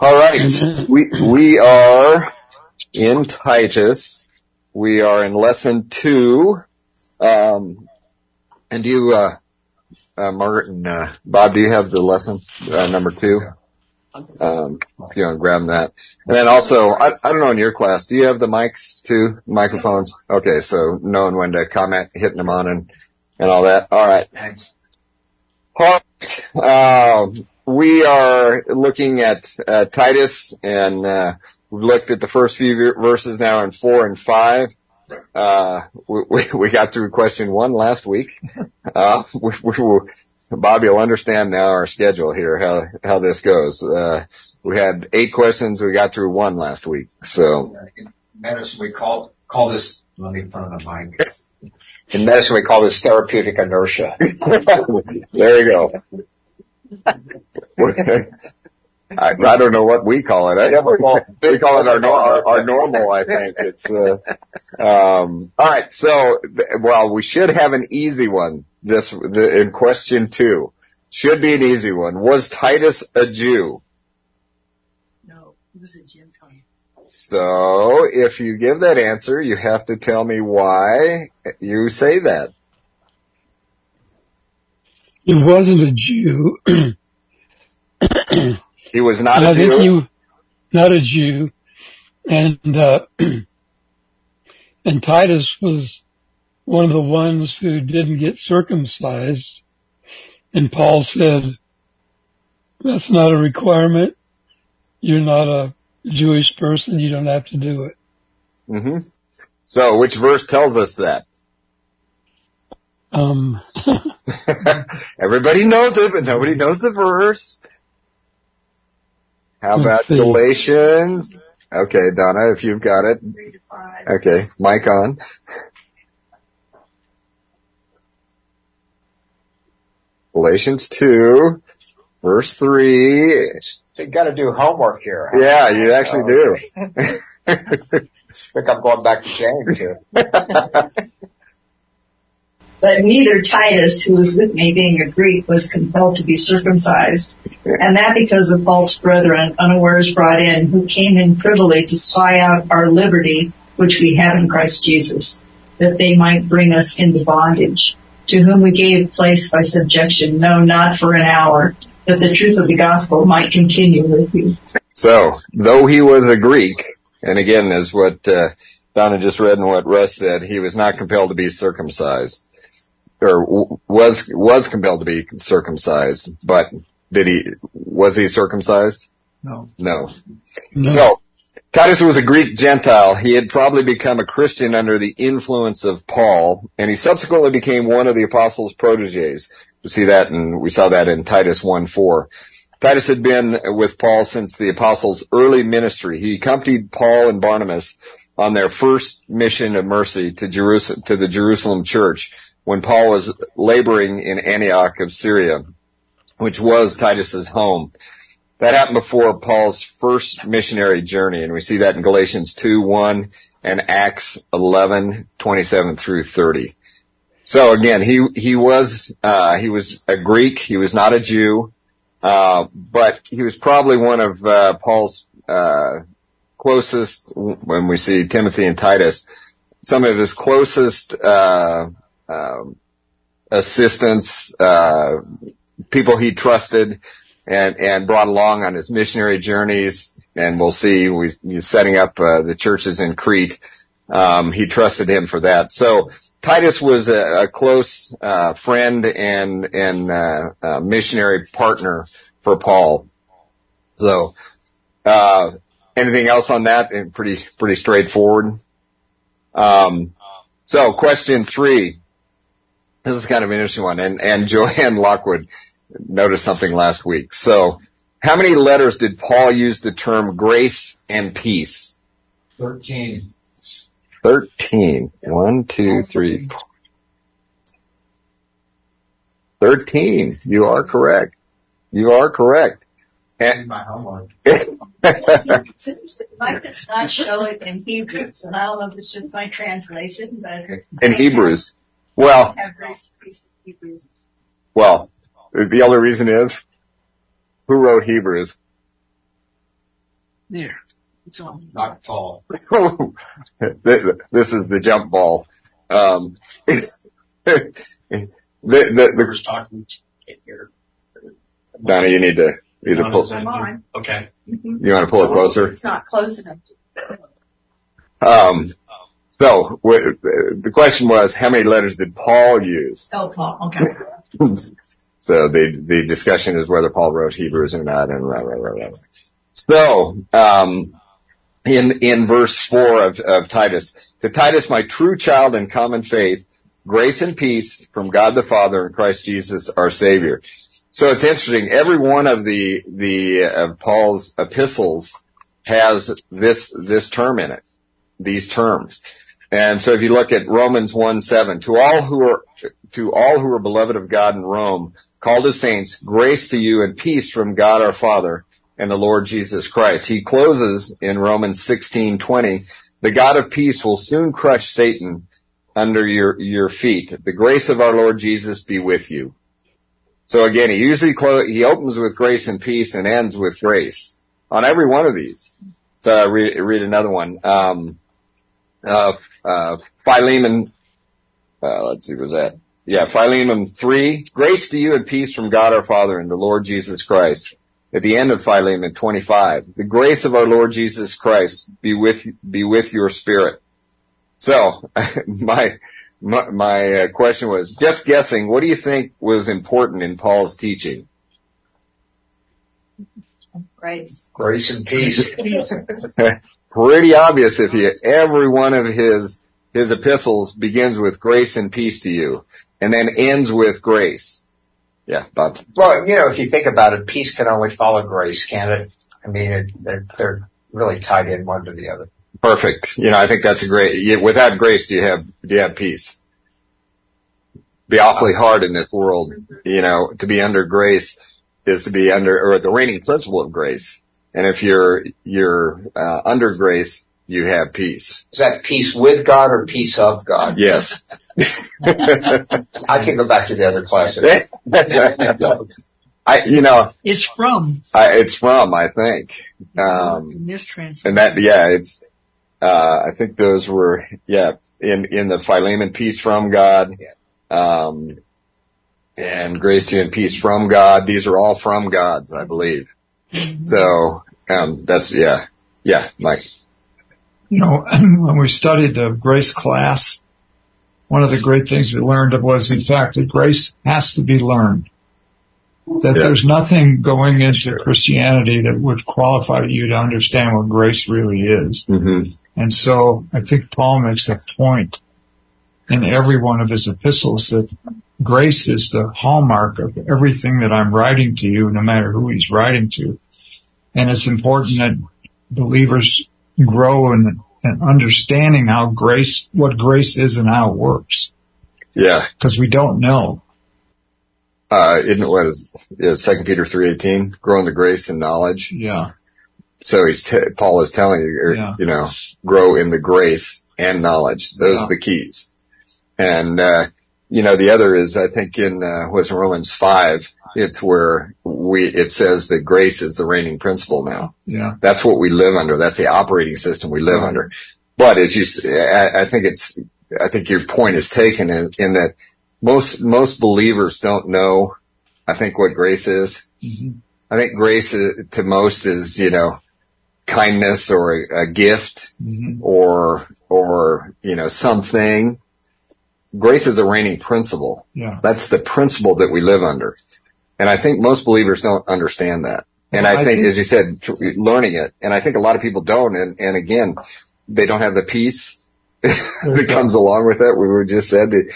All right. We, we are in Titus. We are in lesson two. Um, and do you, uh, uh, Margaret and, uh, Bob, do you have the lesson, uh, number two? Um, if you want to grab that. And then also, I, I don't know in your class, do you have the mics too? Microphones? Okay, so knowing when to comment, hitting them on and, and all that. All right. Thanks. All right. Um, we are looking at uh, Titus, and uh, we've looked at the first few verses now in four and five. Uh, we, we got through question one last week. Uh, we, we, Bobby will understand now our schedule here, how, how this goes. Uh, we had eight questions. We got through one last week. So. In medicine, we call, call this, let me put on the mic. In medicine, we call this therapeutic inertia. there you go. I, I don't know what we call it. I, we, call, we call it our, our, our normal. I think it's. Uh, um, all right. So, well, we should have an easy one. This the, in question two should be an easy one. Was Titus a Jew? No, he was a Gentile. So, if you give that answer, you have to tell me why you say that. He wasn't a Jew. he was not a Jew. He, not a Jew, and uh, and Titus was one of the ones who didn't get circumcised, and Paul said, "That's not a requirement. You're not a Jewish person. You don't have to do it." Mm-hmm. So, which verse tells us that? Um, everybody knows it, but nobody knows the verse. How about Galatians? Okay, Donna, if you've got it. Okay, mic on. Galatians 2, verse 3. So you gotta do homework here. Huh? Yeah, you actually oh, do. I think I'm going back to James here. But neither Titus, who was with me being a Greek, was compelled to be circumcised. And that because of false brethren unawares brought in, who came in privily to spy out our liberty, which we have in Christ Jesus, that they might bring us into bondage, to whom we gave place by subjection, no, not for an hour, that the truth of the gospel might continue with you. So, though he was a Greek, and again, as what uh, Donna just read and what Russ said, he was not compelled to be circumcised or was was compelled to be circumcised, but did he was he circumcised? No. No. no. So Titus was a Greek Gentile. He had probably become a Christian under the influence of Paul, and he subsequently became one of the apostles' proteges. We see that, and we saw that in Titus one four. Titus had been with Paul since the apostles' early ministry. He accompanied Paul and Barnabas on their first mission of mercy to Jerusalem, to the Jerusalem church when Paul was laboring in Antioch of Syria, which was Titus's home. That happened before Paul's first missionary journey, and we see that in Galatians 2, 1 and Acts 11, 27 through 30. So again, he, he was, uh, he was a Greek, he was not a Jew, uh, but he was probably one of, uh, Paul's, uh, closest, when we see Timothy and Titus, some of his closest, uh, um, assistants, uh, people he trusted and, and brought along on his missionary journeys. And we'll see, we, he's setting up, uh, the churches in Crete. Um, he trusted him for that. So Titus was a, a close, uh, friend and, and, uh, missionary partner for Paul. So, uh, anything else on that? And Pretty, pretty straightforward. Um, so question three, this is kind of an interesting one. And, and Joanne Lockwood noticed something last week. So how many letters did Paul use the term grace and peace? Thirteen. Thirteen. One, two, three, four. Thirteen. You are correct. You are correct. And my homework. it's interesting. Mike does not show it in Hebrews, and I don't know if it's just my translation, but in Hebrews. Well, well, the other reason is who wrote Hebrews? There. It's on. Not tall. this, this is the jump ball. Um, the, the, the, Who's talking here? Donna, you need to either Donna, pull, is? Okay. you want to pull it closer? It's not close enough. Um, so the question was, how many letters did Paul use? Oh, Paul. Okay. So the the discussion is whether Paul wrote Hebrews or not, and rah, rah, rah, rah. So um, in in verse four of, of Titus, to Titus, my true child in common faith, grace and peace from God the Father and Christ Jesus our Savior. So it's interesting. Every one of the the uh, Paul's epistles has this this term in it, these terms. And so if you look at Romans 1 7, to all who are, to all who are beloved of God in Rome, called as saints, grace to you and peace from God our Father and the Lord Jesus Christ. He closes in Romans 16 20, the God of peace will soon crush Satan under your, your feet. The grace of our Lord Jesus be with you. So again, he usually clo- he opens with grace and peace and ends with grace on every one of these. So I read, read another one. Um, uh, uh, Philemon, uh, let's see, was that? Yeah, Philemon 3, grace to you and peace from God our Father and the Lord Jesus Christ. At the end of Philemon 25, the grace of our Lord Jesus Christ be with, be with your spirit. So, my, my, my uh, question was, just guessing, what do you think was important in Paul's teaching? Grace. Grace and peace. Pretty obvious if you, every one of his, his epistles begins with grace and peace to you, and then ends with grace. Yeah, Bob. Well, you know, if you think about it, peace can only follow grace, can it? I mean, it, they're, they're really tied in one to the other. Perfect. You know, I think that's a great, without grace, do you have, do you have peace? Be awfully hard in this world, you know, to be under grace is to be under, or the reigning principle of grace. And if you're, you're, uh, under grace, you have peace. Is that peace with God or peace of God? Yes. I can go back to the other classes. I, you know, It's from I, it's from, I think. Um, mistranslation. and that, yeah, it's, uh, I think those were, yeah, in, in the Philemon peace from God, um, and grace and peace from God. These are all from God's, I believe. So, um, that's, yeah, yeah, Mike. you know, when we studied the grace class, one of the great things we learned was the fact that grace has to be learned. That Yeah. there's nothing going into Christianity that would qualify you to understand what grace really is. hmm And so I think Paul makes a point in every one of his epistles that grace is the hallmark of everything that I'm writing to you, no matter who he's writing to. And it's important that believers grow in, in understanding how grace, what grace is and how it works. Yeah. Because we don't know. Uh, isn't it what is, second Peter 3.18, grow in the grace and knowledge. Yeah. So he's, t- Paul is telling you, or, Yeah. you know, grow in the grace and knowledge. Those Yeah. are the keys. And, uh, you know, the other is, I think in, uh, was Romans 5, it's where we, it says that grace is the reigning principle now. Yeah. That's what we live under. That's the operating system we live under. But as you, I, I think it's, I think your point is taken in, in that most, most believers don't know, I think what grace is. hmm I think grace is, to most is, you know, kindness or a, a gift hmm or, or, you know, something. Grace is a reigning principle. Yeah. That's the principle that we live under. And I think most believers don't understand that. And Well, I, I think, think- as you said, tr- learning it, and I think a lot of people don't, and, and again, they don't have the peace that comes along with it. We were just said that,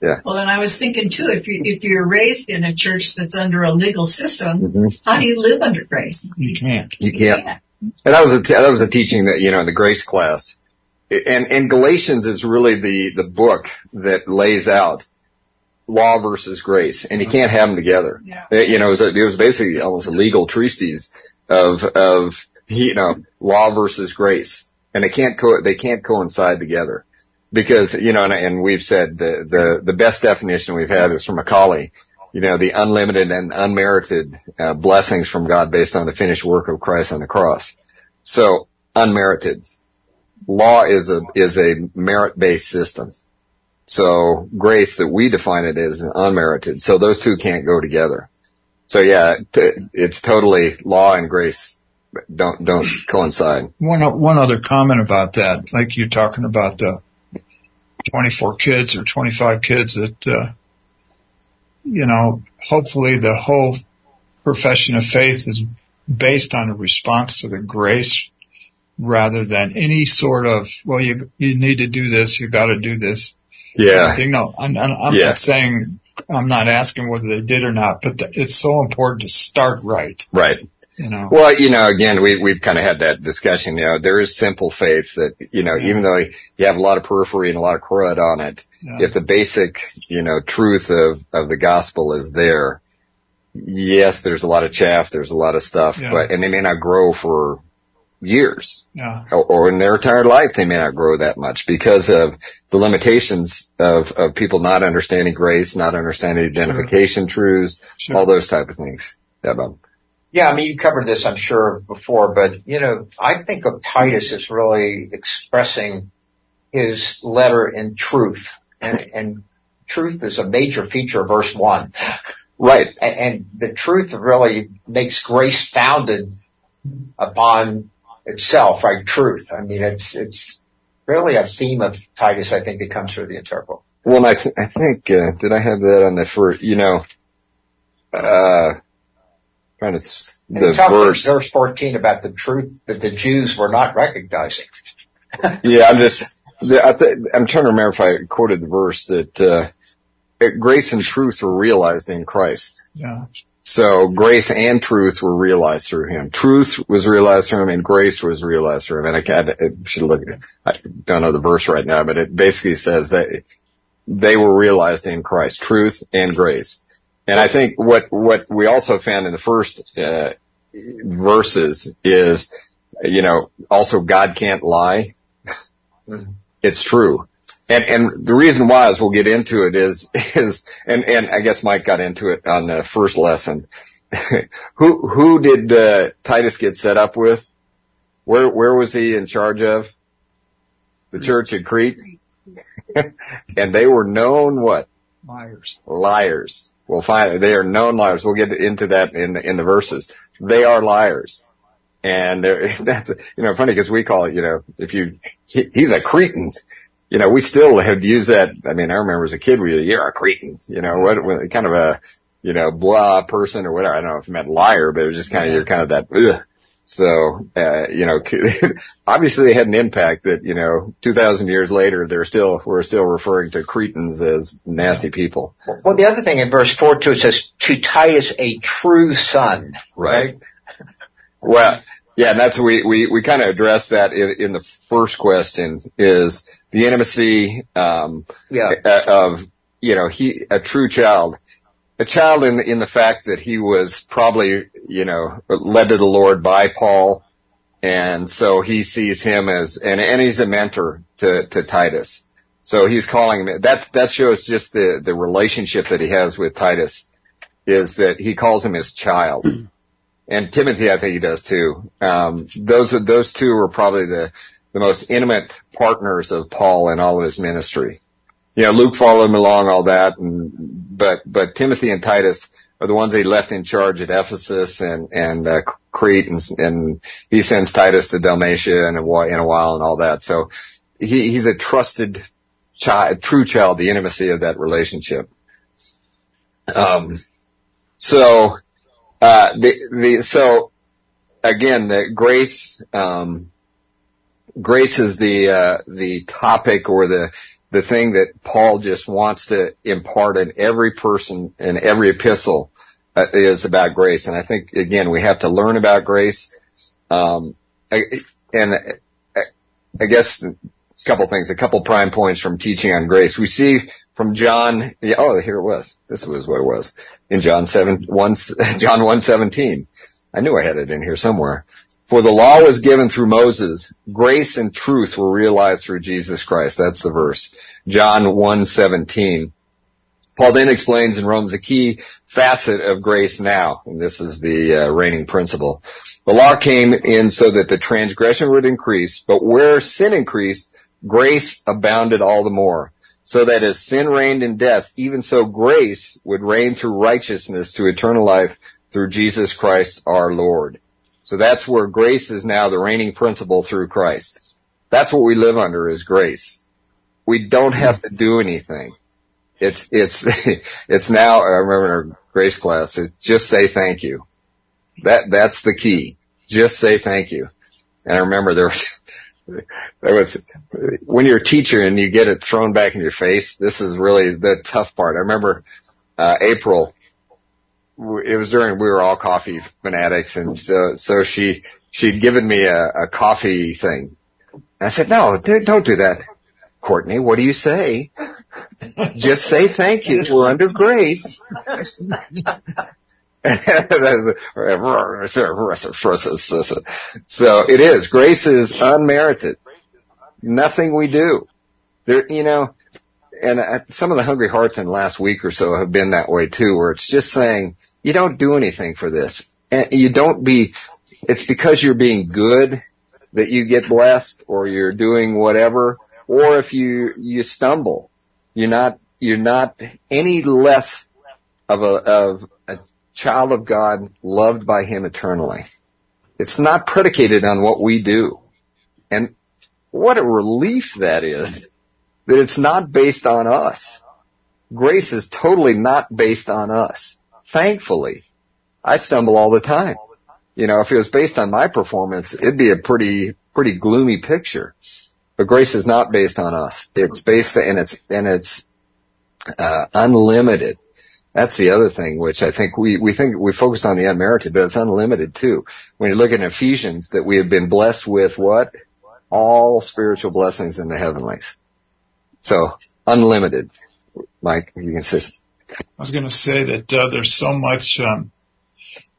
Yeah. Well, and I was thinking too, if you if you're raised in a church that's under a legal system, Mhm. how do you live under grace? You can't. you can't, And that was a t- that was a teaching that you know in the grace class, and and Galatians is really the the book that lays out law versus grace, and you can't have them together. Yeah. It- you know, it was, it was basically almost a legal treatise of of you know law versus grace, and they can't co- they can't coincide together because you know, and, and we've said the the the best definition we've had is from Macaulay. you know, the unlimited and unmerited uh, blessings from God based on the finished work of Christ on the cross. So unmerited. Law is a is a merit based system. So grace that we define it as unmerited. So those two can't go together. So yeah, it's totally law and grace don't don't coincide. One one other comment about that, like you're talking about the 24 kids or 25 kids that, uh, you know, hopefully the whole profession of faith is based on a response to the grace rather than any sort of, well, you, you need to do this, you gotta do this. Yeah. You know, I'm, I'm Yeah. not saying, I'm not asking whether they did or not, but th- it's so important to start right, Right. you know. Well, you know, again, we, we've kind of had that discussion, you know, there is simple faith that, you know, even though you have a lot of periphery and a lot of crud on it, Yeah. if the basic, you know, truth of, of the gospel is there, yes, there's a lot of chaff, there's a lot of stuff, Yeah. but, and they may not grow for years. yeah. or, or in their entire life they may not grow that much because of the limitations of, of people not understanding grace, not understanding identification truths, Sure. all those type of things. Yeah, Bob. Yeah, I mean, you covered this, I'm sure, before, but you know, I think of Titus as really expressing his letter in truth, and, and truth is a major feature of verse one, Right. and, and the truth really makes grace founded upon itself, right? Truth. I mean, it's it's really a theme of Titus, I think, that comes through the entire book. Well, and I, th- I think, uh, did I have that on the first, you know, uh, trying to, s- And the he talks in verse. verse 14 about the truth that the Jews were not recognizing. Yeah, I'm just, the- I th- I'm trying to remember if I quoted the verse that, uh, grace and truth were realized in Christ. Yeah. So grace and truth were realized through him. Truth was realized through him and grace was realized through him. And I, can't- I should look, I don't know the verse right now, but it basically says that they were realized in Christ, truth and grace. And I think what, what we also found in the first, uh, verses is, you know, also God can't lie. Mhm. It's true. And, and the reason why, as we'll get into it, is is and and I guess Mike got into it on the first lesson. who who did uh, Titus get set up with? Where where was he in charge of? The church at Crete, and they were known what Liars. liars. Well, fine, they are known liars. We'll get into that in the in the verses. They are liars. And that's, you know, funny because we call it, you know, if you, he, he's a cretin, you know, we still have used that. I mean, I remember as a kid, we were, you're a cretin, you know, what, what kind of a, you know, blah person or whatever. I don't know if it meant liar, but it was just kind of, you're kind of that, ugh. So, uh, you know, obviously it had an impact that, you know, 2000 years later, they're still, we're still referring to cretins as nasty people. Well, the other thing in verse 4 too, it says, to Titus a true son. Right. Well, yeah, and that's we we we kind of addressed that in, in the first question is the intimacy um, Yeah. uh, of you know he a true child, a child in the, in the fact that he was probably you know led to the Lord by Paul, and so he sees him as and and he's a mentor to to Titus, so he's calling him that that shows just the the relationship that he has with Titus is that he calls him his child and Timothy, I think he does too. Um, those those two were probably the the most intimate partners of Paul in all of his ministry. You know, Luke followed him along, all that, and but but Timothy and Titus are the ones he left in charge at Ephesus and and uh, Crete, and, and he sends Titus to Dalmatia in a, whi- in a while and all that. So he he's a trusted child, true child, the intimacy of that relationship. Um, so uh, the, the, so again, the grace, um, grace is the, uh, the topic or the, the thing that Paul just wants to impart in every person in every epistle uh, is about grace. And I think again, we have to learn about grace. Um, I, and I, I guess a couple things, a couple prime points from teaching on grace. We see from John, oh, here it was. This was what it was in John 7, 1, John 1, 17. I knew I had it in here somewhere. For the law was given through Moses, grace and truth were realized through Jesus Christ. That's the verse. John 1, 17. Paul then explains in Romans a key facet of grace now, and this is the uh, reigning principle. The law came in so that the transgression would increase, but where sin increased, grace abounded all the more. So that as sin reigned in death, even so grace would reign through righteousness to eternal life through Jesus Christ our Lord. So that's where grace is now the reigning principle through Christ. That's what we live under is grace. We don't have to do anything. It's, it's, it's now, I remember in our grace class, it's just say thank you. That, that's the key. Just say thank you. And I remember there was, there was, when you're a teacher and you get it thrown back in your face, this is really the tough part. I remember, uh, April, it was during, we were all coffee fanatics and so, so she, she'd given me a, a coffee thing. I said, no, don't do that. Courtney, what do you say? Just say thank you. We're under grace. so it is. Grace is unmerited. Nothing we do. There, you know, and uh, some of the hungry hearts in the last week or so have been that way too, where it's just saying, you don't do anything for this. And you don't be, it's because you're being good that you get blessed or you're doing whatever, or if you, you stumble, you're not, you're not any less of a, of a child of God loved by Him eternally. It's not predicated on what we do. And what a relief that is that it's not based on us. Grace is totally not based on us. Thankfully. I stumble all the time. You know, if it was based on my performance, it'd be a pretty, pretty gloomy picture. But grace is not based on us. It's based, and it's, and it's, uh, unlimited. That's the other thing, which I think we, we think we focus on the unmerited, but it's unlimited too. When you look at Ephesians, that we have been blessed with what? All spiritual blessings in the heavenlies. So, unlimited. Mike, you can say. I was going to say that uh, there's so much, um,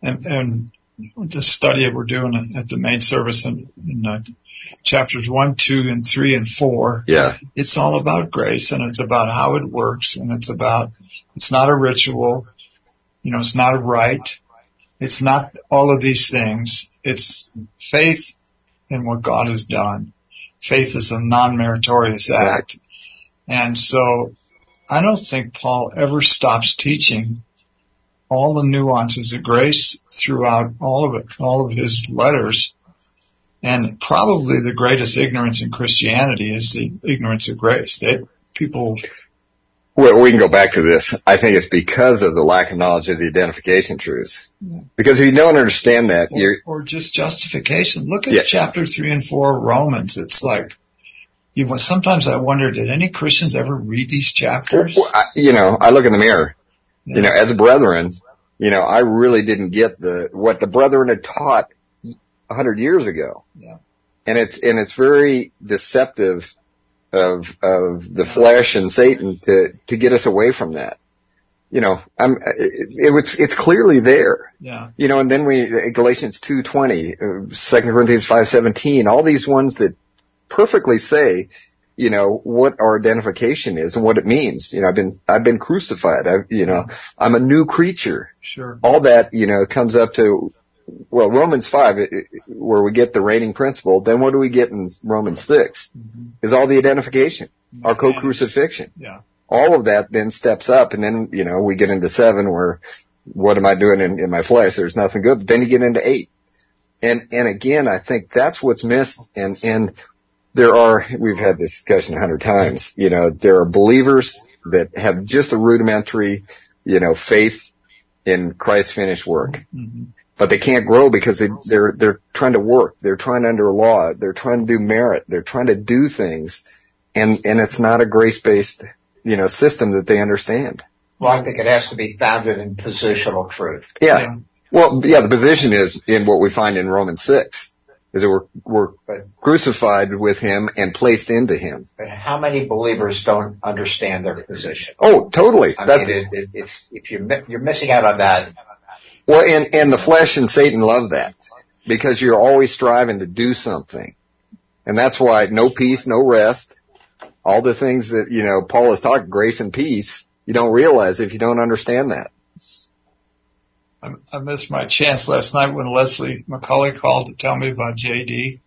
and, and the study that we're doing at the main service in, in uh, chapters one, two, and three, and four. Yeah. It's all about grace and it's about how it works and it's about, it's not a ritual. You know, it's not a rite. It's not all of these things. It's faith in what God has done. Faith is a non-meritorious act. And so I don't think Paul ever stops teaching all the nuances of grace throughout all of it, all of his letters. And probably the greatest ignorance in Christianity is the ignorance of grace. They, people. Well, we can go back to this. I think it's because of the lack of knowledge of the identification truths. Yeah. Because if you don't understand that, or, you're. Or just justification. Look at yeah. chapter three and four of Romans. It's like, you, know, sometimes I wonder, did any Christians ever read these chapters? Well, I, you know, I look in the mirror you know, as a brethren, you know, I really didn't get the, what the brethren had taught a hundred years ago. Yeah. And it's, and it's very deceptive of, of the flesh and Satan to, to get us away from that. You know, I'm, it, it, it's clearly there. Yeah. You know, and then we, Galatians 2.20, 2 uh, Corinthians 5.17, all these ones that perfectly say, you know, what our identification is and what it means. You know, I've been, I've been crucified. I, you know, I'm a new creature. Sure. All that, you know, comes up to, well, Romans 5, where we get the reigning principle, then what do we get in Romans 6? Mm-hmm. Is all the identification, our co-crucifixion. Yeah. All of that then steps up and then, you know, we get into 7 where, what am I doing in, in my flesh? There's nothing good. But then you get into 8. And, and again, I think that's what's missed and, and there are, we've had this discussion a hundred times, you know, there are believers that have just a rudimentary, you know, faith in Christ's finished work. Mm-hmm. But they can't grow because they, they're, they're trying to work. They're trying under law. They're trying to do merit. They're trying to do things. And, and it's not a grace-based, you know, system that they understand. Well, I think it has to be founded in positional truth. Yeah. yeah. Well, yeah, the position is in what we find in Romans 6 is that we're, we're crucified with him and placed into him. But how many believers don't understand their position? Oh, totally. I That's, mean, it, it, if, if you're, you're missing out on that. Well, and, and the flesh and Satan love that because you're always striving to do something. And that's why no peace, no rest, all the things that, you know, Paul is talking, grace and peace, you don't realize if you don't understand that. I, I missed my chance last night when Leslie McCully called to tell me about JD.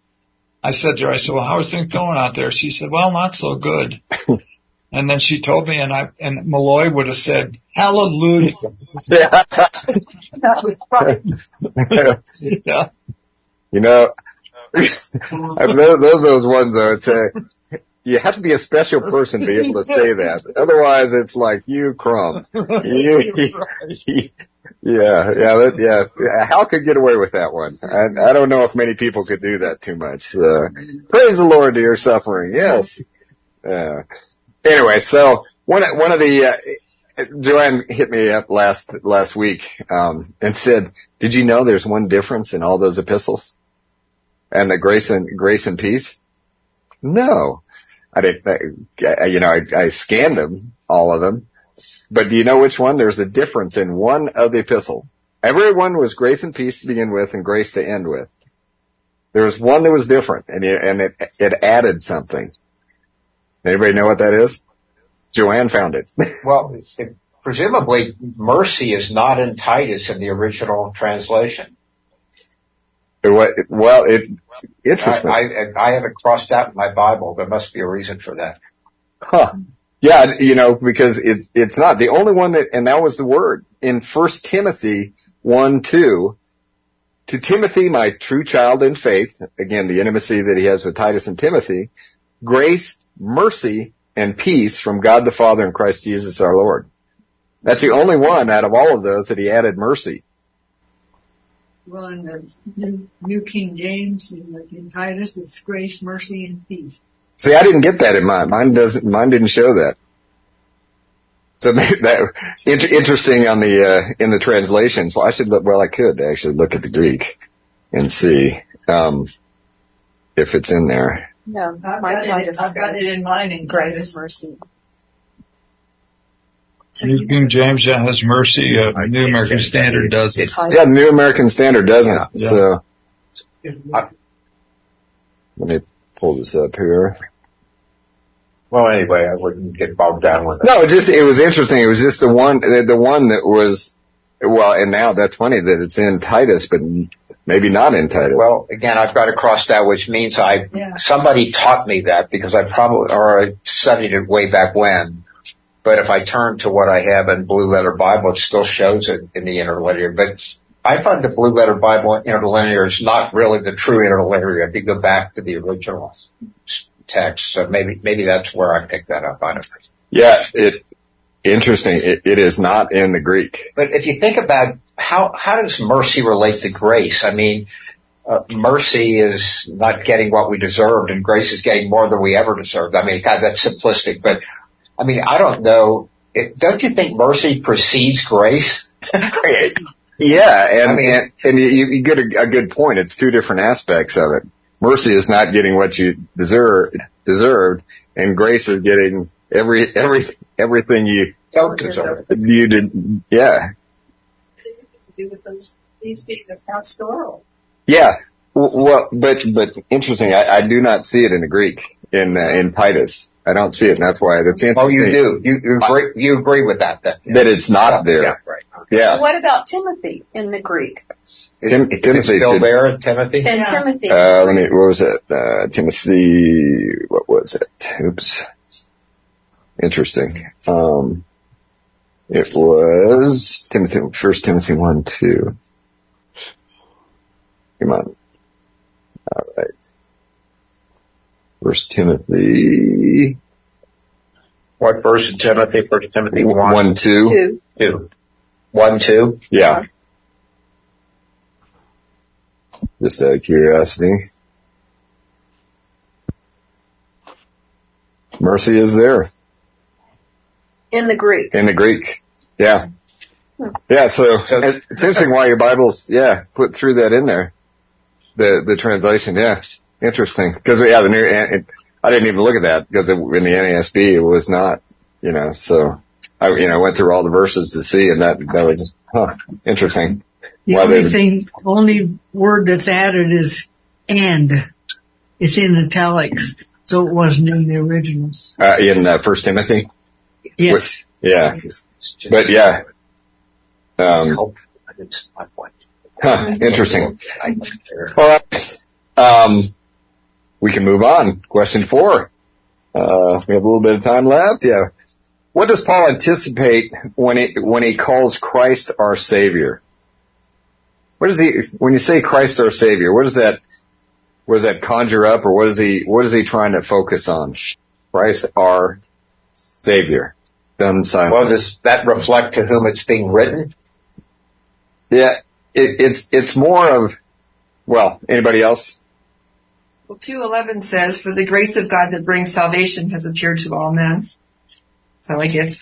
I said to her, I said, well, how are things going out there? She said, well, not so good. and then she told me and I, and Malloy would have said, hallelujah. Yeah. That was probably yeah. You know, those, those those ones though. It's a, you have to be a special person to be able to say that. Otherwise, it's like you crumb. You, yeah, yeah, that, yeah. Hal could get away with that one. I, I don't know if many people could do that too much. Uh, praise the Lord to your suffering. Yes. Uh, anyway, so one one of the uh, Joanne hit me up last last week um, and said, "Did you know there's one difference in all those epistles, and the grace and grace and peace?" No, I didn't. I, you know, I, I scanned them, all of them, but do you know which one? There's a difference in one of the epistle. Everyone was grace and peace to begin with, and grace to end with. There was one that was different, and it, and it it added something. Anybody know what that is? Joanne found it. Well, it, presumably mercy is not in Titus in the original translation. It well, it interesting. I, I, I haven't crossed out in my Bible. There must be a reason for that. Huh. Yeah, you know, because it, it's not the only one that, and that was the word in First Timothy 1, 2, to Timothy, my true child in faith, again, the intimacy that he has with Titus and Timothy, grace, mercy, and peace from God the Father and Christ Jesus our Lord. That's the only one out of all of those that he added mercy. Well, in the New, New King James, in, the, in Titus, it's grace, mercy, and peace. See, I didn't get that in mine. Mine doesn't, mine didn't show that. So that, inter- interesting on the, uh, in the translations. Well, I should look, well, I could actually look at the Greek and see, um, if it's in there. No, I've got, it, I've got it in mine in grace, Titus. mercy. So New King James has mercy. Uh, New American Standard doesn't. Yeah, New American Standard doesn't. Yeah. So let me pull this up here. Well, anyway, I wouldn't get bogged down with it. No, it just it was interesting. It was just the one the, the one that was well, and now that's funny that it's in Titus, but maybe not in Titus. Well, again, I've got it crossed out, which means I Yeah. somebody taught me that because I probably or I studied it way back when. But if I turn to what I have in Blue Letter Bible, it still shows it in the interlinear. But I find the Blue Letter Bible interlinear is not really the true interlinear. If you go back to the original text, so maybe maybe that's where I picked that up. I don't know. yeah, it interesting. It, it is not in the Greek. But if you think about how how does mercy relate to grace? I mean, uh, mercy is not getting what we deserved, and grace is getting more than we ever deserved. I mean, God, that's simplistic, but I mean, I don't know. It, don't you think mercy precedes grace? Yeah, and I mean- and, and you, you get a, a good point. It's two different aspects of it. Mercy is not getting what you deserve deserved, and grace is getting every every everything you Don't deserve you did. Yeah, do with those these being the pastoral. yeah. Well, but but interesting. I, I do not see it in the Greek in uh, in Titus. I don't see it, and that's why that's interesting. Oh, you do. You, you agree. You agree with that? Then that it's not there. Yeah, right. Yeah, What about Timothy in the Greek? Tim- Is it Timothy still did- there, Timothy? And Yeah. Timothy. Uh, let me, what was it? Uh, Timothy, what was it? Oops. Interesting. Um, it was Timothy, first Timothy 1, 2. Come on. Alright. First Timothy, What verse in Timothy? First Timothy 1, 2. Two. two. One, two. Yeah. Just out of curiosity. Mercy is there. In the Greek. in the Greek. Yeah. Yeah, so So- it's interesting why your Bible's, yeah, put through that in there. The, the translation, yeah. Interesting. Cause yeah, the new, I didn't even look at that because in the NASB it was not, you know, so I, you know, went through all the verses to see and that, that was, huh, interesting. The Why only thing, only word that's added is and. It's in italics, so it wasn't in the originals. Uh, in uh, First Timothy. Yes. Yeah. But yeah. Um, Hope. It's not what. huh, interesting. All right. Um, we can move on. Question four. Uh, we have a little bit of time left. Yeah. What does Paul anticipate when he, when he calls Christ our Savior? What does he, when you say Christ our Savior, what does that, what does that conjure up or what is he, what is he trying to focus on? Christ our Savior. Done silent. Well, does that reflect to whom it's being written? yeah, it, it's, it's more of, well, anybody else? Well, 2.11 says, For the grace of God that brings salvation has appeared to all men. So I guess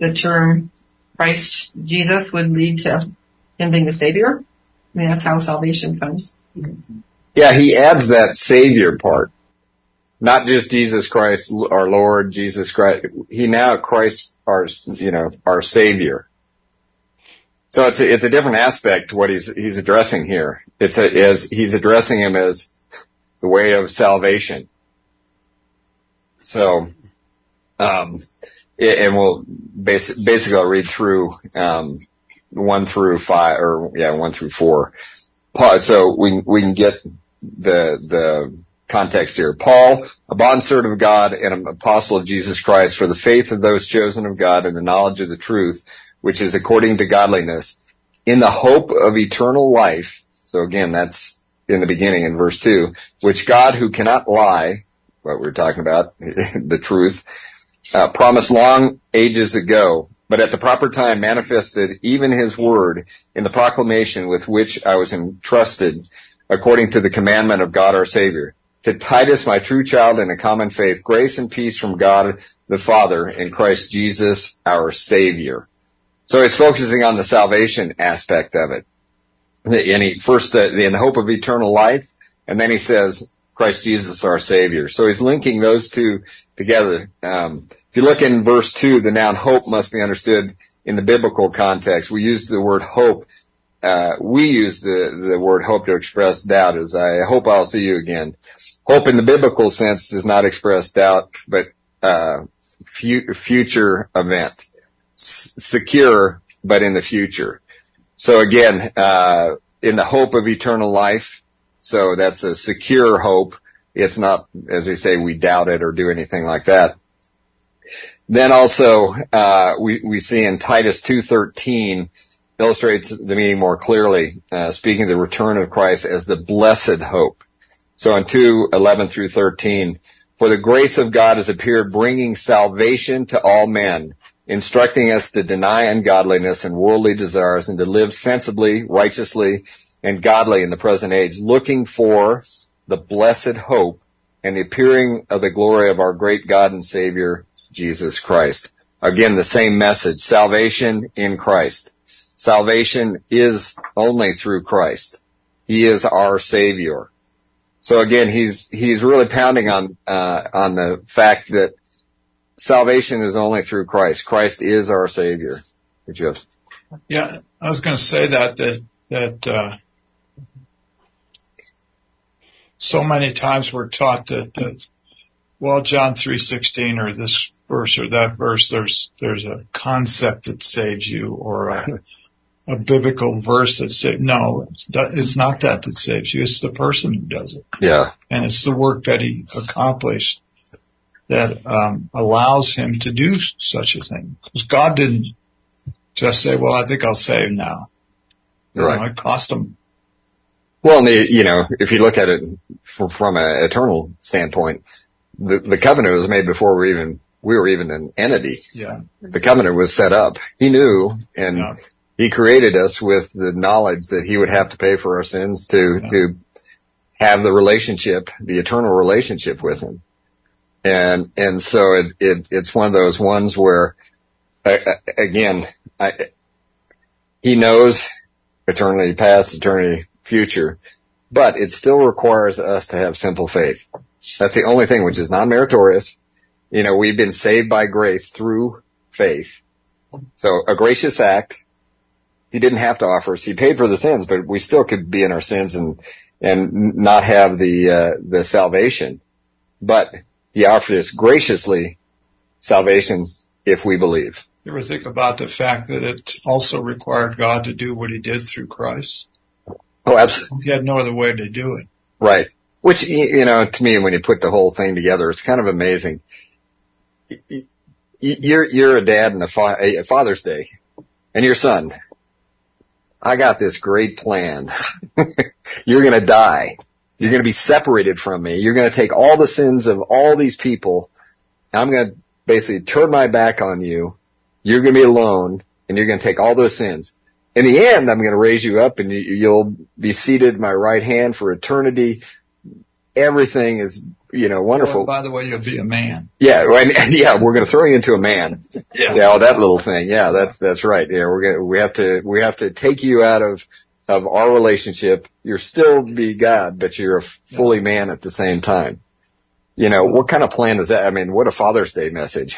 the term Christ Jesus would lead to him being the Savior. I mean, that's how salvation comes. Yeah, he adds that Savior part. Not just Jesus Christ, our Lord, Jesus Christ. He now Christ, our, you know, our Savior. So it's a, it's a different aspect to what he's, he's addressing here. It's a, as he's addressing him as the way of salvation. So, um, and we'll basi- basically I'll read through, um, one through five, or yeah, one through four. So we, we can get the, the context here. Paul, a bondservant of God and an apostle of Jesus Christ for the faith of those chosen of God and the knowledge of the truth, which is according to godliness, in the hope of eternal life. So again, that's in the beginning in verse two, which God who cannot lie, what we we're talking about, the truth, uh, promised long ages ago, but at the proper time manifested even his word in the proclamation with which I was entrusted according to the commandment of God our Savior. To Titus, my true child in a common faith, grace and peace from God the Father and Christ Jesus our Savior. So he's focusing on the salvation aspect of it. And he first, uh, in the hope of eternal life, and then he says, Christ Jesus our Savior. So he's linking those two together. Um, if you look in verse 2, the noun hope must be understood in the biblical context. We use the word hope. Uh, we use the, the word hope to express doubt as I hope I'll see you again. Hope in the biblical sense does not express doubt, but, uh, fu- future event. S- secure, but in the future. So again, uh, in the hope of eternal life, so that's a secure hope. It's not, as we say, we doubt it or do anything like that. Then also, uh, we, we see in Titus 2.13 illustrates the meaning more clearly, uh, speaking of the return of Christ as the blessed hope. So in 2.11 through 13, for the grace of God has appeared bringing salvation to all men, instructing us to deny ungodliness and worldly desires and to live sensibly, righteously, and godly in the present age, looking for the blessed hope and the appearing of the glory of our great God and Savior, Jesus Christ. Again, the same message, salvation in Christ. Salvation is only through Christ. He is our Savior. So again, he's, he's really pounding on, uh, on the fact that salvation is only through Christ. Christ is our Savior. You? Yeah, I was going to say that that that uh, so many times we're taught that, that well, John three sixteen or this verse or that verse, there's there's a concept that saves you or a, a biblical verse that saves. No, it's, it's not that that saves you. It's the person who does it, Yeah. and it's the work that he accomplished that um, allows him to do such a thing. Because God didn't just say, "Well, I think I'll save now." You Right. know, it cost him. Well, you know, if you look at it from, from an eternal standpoint, the, the covenant was made before we even we were even an entity. Yeah. The covenant was set up. He knew, and Yeah. he created us with the knowledge that he would have to pay for our sins to Yeah. to have the relationship, the eternal relationship with him. And and so it, it it's one of those ones where, again, I, he knows eternity past, eternity future, but it still requires us to have simple faith. That's the only thing which is non-meritorious. You know, we've been saved by grace through faith. So a gracious act. He didn't have to offer us. He paid for the sins, but we still could be in our sins and, and not have the, uh, the salvation. But he offered us graciously salvation if we believe. You ever think about the fact that it also required God to do what he did through Christ? Oh, absolutely. He had no other way to do it. Right. Which, you know, to me, when you put the whole thing together, it's kind of amazing. You're, you're a dad and a, fa- a Father's Day and your son. I got this great plan. you're going to die. You're going to be separated from me. You're going to take all the sins of all these people. I'm going to basically turn my back on you. You're going to be alone and you're going to take all those sins. In the end, I'm going to raise you up and you, you'll be seated at my right hand for eternity. Everything is, you know, wonderful. Oh, by the way, you'll be a man. Yeah, and, and yeah, we're going to throw you into a man. Yeah. yeah, oh, that little thing. Yeah, that's that's right. Yeah, we're going to we have to we have to take you out of of our relationship. You're still be God, but you're a fully man at the same time. You know, what kind of plan is that? I mean, what a Father's Day message.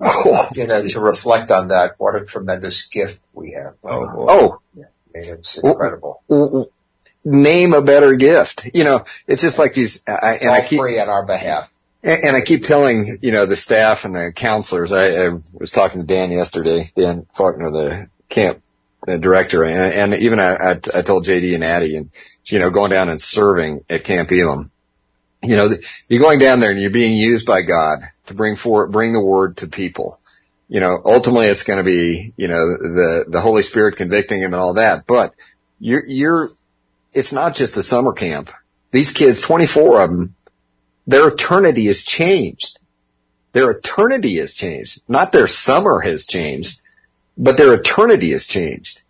oh. You know, to reflect on that, what a tremendous gift we have. Oh, oh. oh. Yeah, it's incredible. Name a better gift. You know, it's just like these, I, and All I keep, free on our behalf. And, and I keep telling, you know, the staff and the counselors, I, I was talking to Dan yesterday, Dan Faulkner, the camp the director, and, and even I, I, I told JD and Addie, and, you know, going down and serving at Camp Elam you know, you're going down there and you're being used by God to bring for bring the word to people. You know, ultimately it's going to be, you know, the, the Holy Spirit convicting him and all that, but you're, you're, it's not just a summer camp. These kids, 24 of them, their eternity has changed. Their eternity has changed. Not their summer has changed, but their eternity has changed.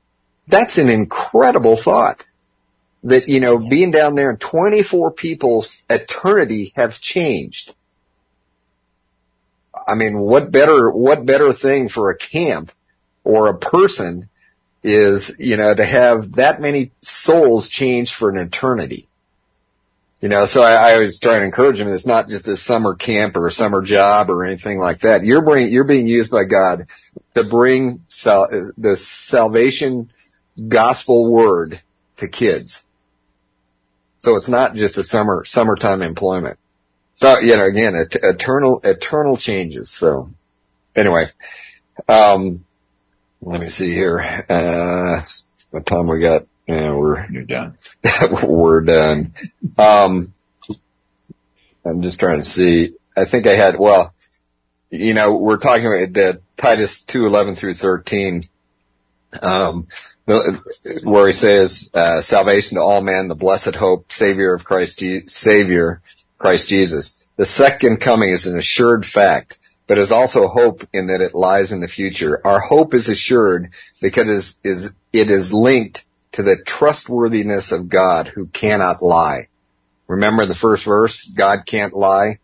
That's an incredible thought that, you know, being down there and 24 people's eternity have changed. I mean, what better, what better thing for a camp or a person is, you know, to have that many souls changed for an eternity. You know, so I, I always try to encourage them. It's not just a summer camp or a summer job or anything like that. You're bring, you're being used by God to bring sal- the salvation gospel word to kids. So it's not just a summer, summertime employment. So, you know, again, et- eternal, eternal changes. So anyway, um, let me see here. Uh, what time we got? Yeah, we're, You're done. we're done. Um, I'm just trying to see. I think I had, well, you know, we're talking about the Titus 2:11 through 13. Um, where he says, uh, salvation to all men, the blessed hope, savior of Christ, savior, Christ Jesus. The second coming is an assured fact, but is also hope in that it lies in the future. Our hope is assured because it is, is it is linked to the trustworthiness of God who cannot lie. Remember the first verse, God can't lie?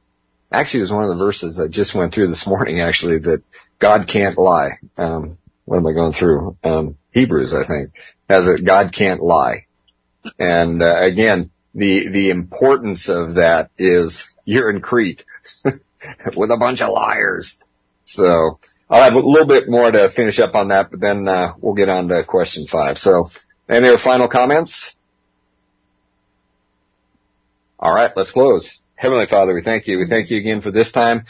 Actually, it was one of the verses I just went through this morning, actually, that God can't lie. Um, what am I going through? Um, Hebrews, I think, has a God can't lie. And uh, again, the the importance of that is you're in Crete with a bunch of liars. So I'll have a little bit more to finish up on that, but then uh, we'll get on to question five. So, any other final comments? All right, let's close. Heavenly Father, we thank you. We thank you again for this time.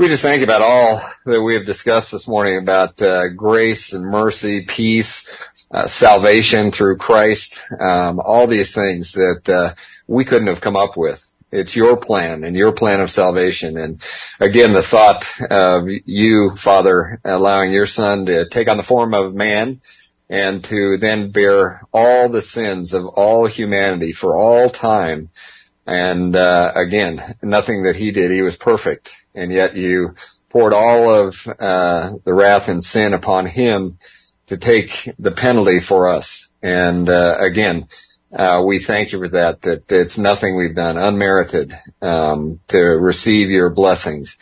We just thank you about all that we have discussed this morning about uh, grace and mercy, peace, uh, salvation through Christ, um, all these things that uh, we couldn't have come up with. It's your plan and your plan of salvation. And again, the thought of you, Father, allowing your son to take on the form of man and to then bear all the sins of all humanity for all time. And, uh, again, nothing that he did. He was perfect and yet you poured all of uh, the wrath and sin upon him to take the penalty for us. And uh, again, uh, we thank you for that. That it's nothing we've done unmerited um, to receive your blessings,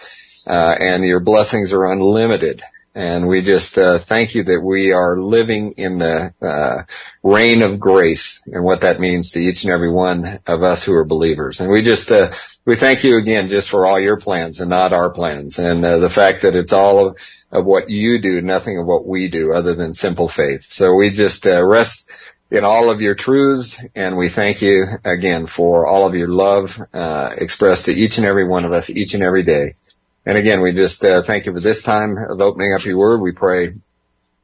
uh, and your blessings are unlimited. And we just uh, thank you that we are living in the uh, reign of grace and what that means to each and every one of us who are believers. And we just uh, we thank you again just for all your plans and not our plans, and uh, the fact that it's all of, of what you do, nothing of what we do, other than simple faith. So we just uh, rest in all of your truths, and we thank you again for all of your love uh, expressed to each and every one of us each and every day. And again, we just uh, thank you for this time of opening up your word. We pray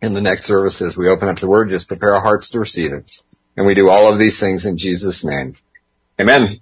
in the next service as we open up the word, just prepare our hearts to receive it. And we do all of these things in Jesus' name. Amen.